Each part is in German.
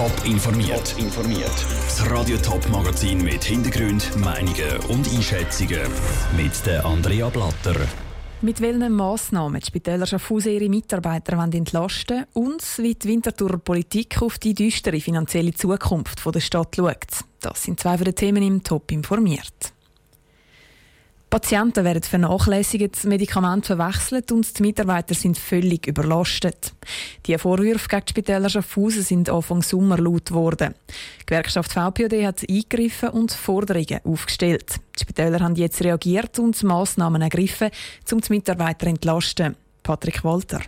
Top informiert. informiert. Das Radio Top Magazin mit Hintergrund, Meinungen und Einschätzungen mit der Andrea Blatter. Mit welchen Massnahmen die Spitäler Schaffhausen ihre Mitarbeiter entlasten und wie die Winterthur Politik auf die düstere finanzielle Zukunft der Stadt schaut. Das sind zwei von den Themen im Top informiert. Patienten werden vernachlässigt, Medikamente verwechselt und die Mitarbeiter sind völlig überlastet. Die Vorwürfe gegen die Spitäler Schaffhausen sind Anfang Sommer laut geworden. Die Gewerkschaft VPOD hat eingegriffen und Forderungen aufgestellt. Die Spitäler haben jetzt reagiert und Massnahmen ergriffen, um die Mitarbeiter zu entlasten. Patrick Walter.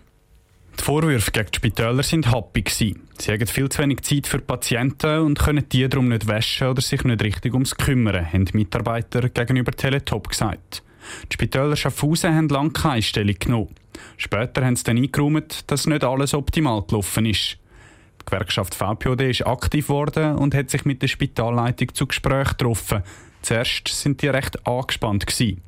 Die Vorwürfe gegen die Spitäler sind happy. Sie haben viel zu wenig Zeit für Patienten und können die darum nicht waschen oder sich nicht richtig ums kümmern, haben die Mitarbeiter gegenüber Teletop gesagt. Die Spitäler Schaffhausen haben lange keine Stellung genommen. Später haben sie dann eingeräumt, dass nicht alles optimal gelaufen ist. Die Gewerkschaft VPOD ist aktiv geworden und hat sich mit der Spitalleitung zu Gesprächen getroffen. Zuerst sind die recht angespannt. Gewesen.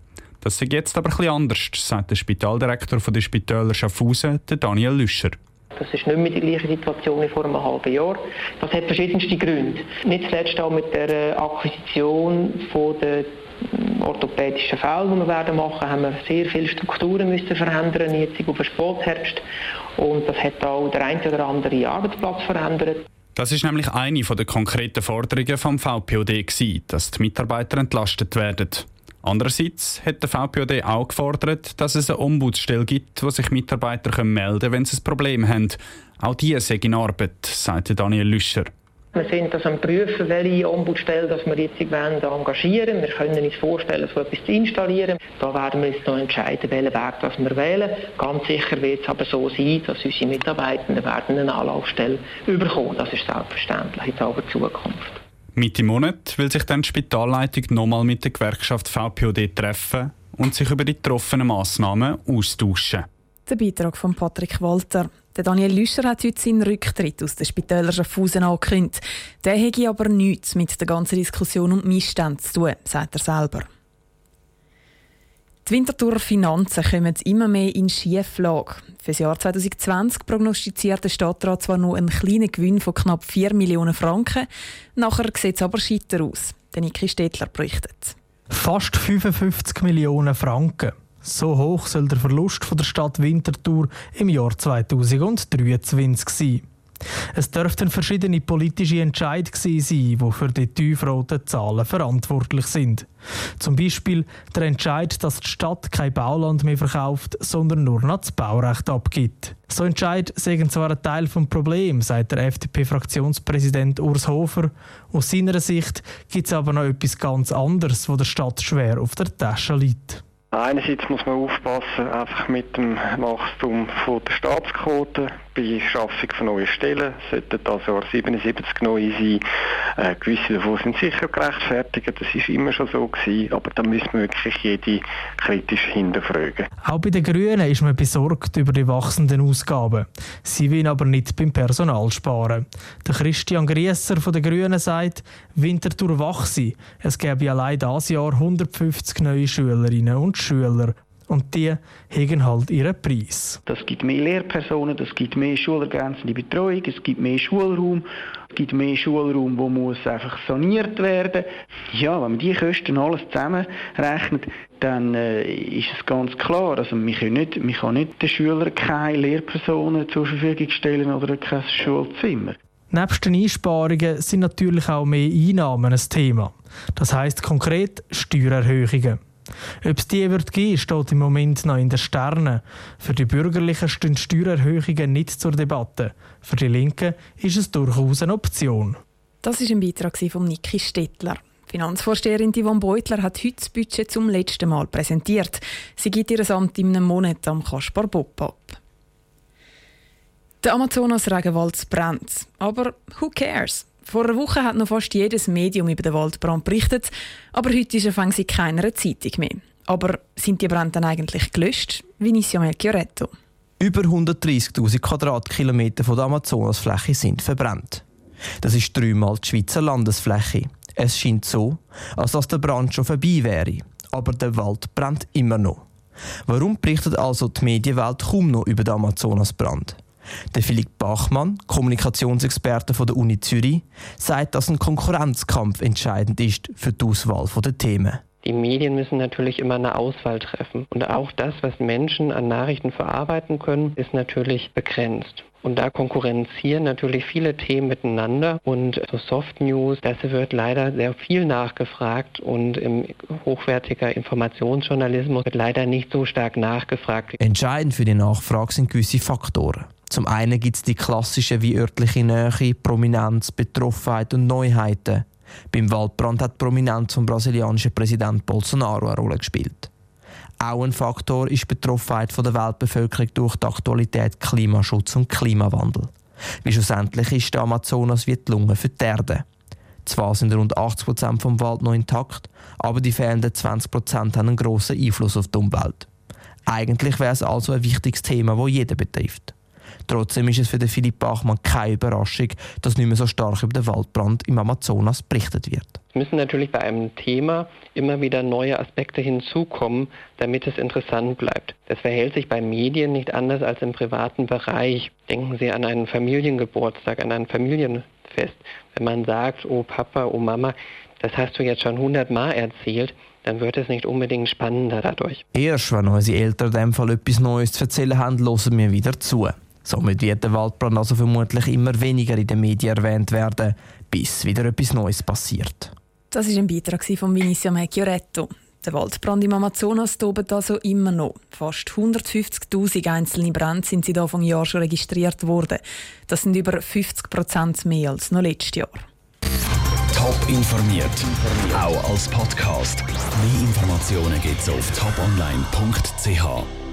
Das ist jetzt aber etwas anders, sagt der Spitaldirektor der Spitäler Schaffhausen, Daniel Lüscher. Das ist nicht mehr die gleiche Situation wie vor einem halben Jahr. Das hat verschiedenste Gründe. Nicht zuletzt auch mit der Akquisition von der orthopädischen Fälle, die wir werden machen, haben wir sehr viele Strukturen müssen verändern, jetzt auf den Spätherbst. Und das hat auch der ein oder andere Arbeitsplatz verändert. Das ist nämlich eine der konkreten Forderungen vom VPOD, dass die Mitarbeiter entlastet werden. Andererseits hat der VPOD auch gefordert, dass es eine Ombudsstelle gibt, wo sich Mitarbeiter melden können, wenn sie ein Problem haben. Auch die sind in Arbeit, sagte Daniel Lüscher. Wir sind das am Prüfen, welche Ombudsstelle das wir jetzt engagieren Wir können uns vorstellen, so etwas zu installieren. Da werden wir jetzt noch entscheiden, welchen Weg das wir wählen. Ganz sicher wird es aber so sein, dass unsere Mitarbeitenden werden eine Anlaufstelle bekommen. Das ist selbstverständlich in der Zukunft. Mitte Monat will sich dann die Spitalleitung nochmal mit der Gewerkschaft VPOD treffen und sich über die getroffenen Massnahmen austauschen. Der Beitrag von Patrick Walter. Der Daniel Lüscher hat heute seinen Rücktritt aus der Spitäler Schaffhausen angekündigt. Der hätte aber nichts mit der ganzen Diskussion und Missständen zu tun, sagt er selber. Die Winterthurer Finanzen kommen immer mehr in Schieflage. Für das Jahr 2020 prognostiziert der Stadtrat zwar nur einen kleinen Gewinn von knapp 4 Millionen Franken, nachher sieht es aber scheiter aus. Der Niki Stettler berichtet. Fast 55 Millionen Franken. So hoch soll der Verlust von der Stadt Winterthur im Jahr 2023 sein. Es dürften verschiedene politische Entscheidungen sein, die für die tiefroten Zahlen verantwortlich sind. Zum Beispiel der Entscheid, dass die Stadt kein Bauland mehr verkauft, sondern nur noch das Baurecht abgibt. So Entscheid sagen zwar ein Teil des Problems, sagt der FDP-Fraktionspräsident Urs Hofer. Aus seiner Sicht gibt es aber noch etwas ganz anderes, wo der Stadt schwer auf der Tasche liegt. Einerseits muss man aufpassen, einfach mit dem Wachstum von der Staatsquote bei Schaffung von neuen Stellen. Sollten das Jahr 77 neue sein. Äh, gewisse davon sind sicher gerechtfertigt, das ist immer schon so gewesen, aber da müssen wir wirklich jede kritisch hinterfragen. Auch bei den Grünen ist man besorgt über die wachsenden Ausgaben. Sie wollen aber nicht beim Personal sparen. Der Christian Griesser von den Grünen sagt, Winterthur wachse. Es gäbe allein dieses Jahr 150 neue Schülerinnen und Schüler und die haben halt ihren Preis. Das gibt mehr Lehrpersonen, das gibt mehr schulergänzende Betreuung, es gibt mehr Schulraum, es gibt mehr Schulraum, wo muss einfach saniert werden. Ja, wenn man diese Kosten alles zusammenrechnet, dann äh, ist es ganz klar, also man kann nicht, man kann nicht den Schülern keine Lehrpersonen zur Verfügung stellen oder kein Schulzimmer. Nebst den Einsparungen sind natürlich auch mehr Einnahmen ein Thema. Das heißt konkret Steuererhöhungen. Ob es die wird geben, steht im Moment noch in den Sternen. Für die Bürgerlichen stehen Steuererhöhungen nicht zur Debatte. Für die Linken ist es durchaus eine Option. Das ist ein Beitrag von Niki Stettler. Finanzvorsteherin Yvonne Beutler hat heute das Budget zum letzten Mal präsentiert. Sie gibt ihr Amt in einem Monat am Kaspar Bob ab. Der Amazonas-Regenwald brennt. Aber who cares? Vor einer Woche hat noch fast jedes Medium über den Waldbrand berichtet, aber heute ist er in keiner Zeitung mehr. Aber sind die Brände dann eigentlich gelöscht? Vinicio Melchioretto. Über 130.000 Quadratkilometer von der Amazonasfläche sind verbrannt. Das ist dreimal die Schweizer Landesfläche. Es scheint so, als dass der Brand schon vorbei wäre, aber der Wald brennt immer noch. Warum berichtet also die Medienwelt kaum noch über den Amazonasbrand? Der Philipp Bachmann, Kommunikationsexperte von der Uni Zürich, sagt, dass ein Konkurrenzkampf entscheidend ist für die Auswahl der Themen. Die Medien müssen natürlich immer eine Auswahl treffen. Und auch das, was Menschen an Nachrichten verarbeiten können, ist natürlich begrenzt. Und da konkurrenzieren natürlich viele Themen miteinander. Und so Soft News, das wird leider sehr viel nachgefragt. Und im hochwertiger Informationsjournalismus wird leider nicht so stark nachgefragt. Entscheidend für die Nachfrage sind gewisse Faktoren. Zum einen gibt es die klassischen wie örtliche Nähe, Prominenz, Betroffenheit und Neuheiten. Beim Waldbrand hat die Prominenz vom brasilianischen Präsident Bolsonaro eine Rolle gespielt. Auch ein Faktor ist die Betroffenheit der Weltbevölkerung durch die Aktualität Klimaschutz und Klimawandel. Wie schlussendlich ist der Amazonas wie die Lunge für die Erde. Zwar sind rund 80 Prozent vom Wald noch intakt, aber die fehlenden 20 Prozent haben einen grossen Einfluss auf die Umwelt. Eigentlich wäre es also ein wichtiges Thema, das jeden betrifft. Trotzdem ist es für den Philipp Bachmann keine Überraschung, dass nicht mehr so stark über den Waldbrand im Amazonas berichtet wird. Es müssen natürlich bei einem Thema immer wieder neue Aspekte hinzukommen, damit es interessant bleibt. Das verhält sich bei Medien nicht anders als im privaten Bereich. Denken Sie an einen Familiengeburtstag, an ein Familienfest. Wenn man sagt, oh Papa, oh Mama, das hast du jetzt schon hundertmal erzählt, dann wird es nicht unbedingt spannender dadurch. Erst wenn unsere Eltern in dem Fall etwas Neues zu erzählen haben, hören wir wieder zu. Somit wird der Waldbrand also vermutlich immer weniger in den Medien erwähnt werden, bis wieder etwas Neues passiert. Das ist ein Beitrag von Vinicio Meggioretto. Der Waldbrand im Amazonas tobt also immer noch. Fast 150.000 einzelne Brände sind seit Anfang Jahr schon registriert worden. Das sind über 50 Prozent mehr als noch letztes Jahr. Top informiert, auch als Podcast. Mehr Informationen gibt es auf toponline.ch.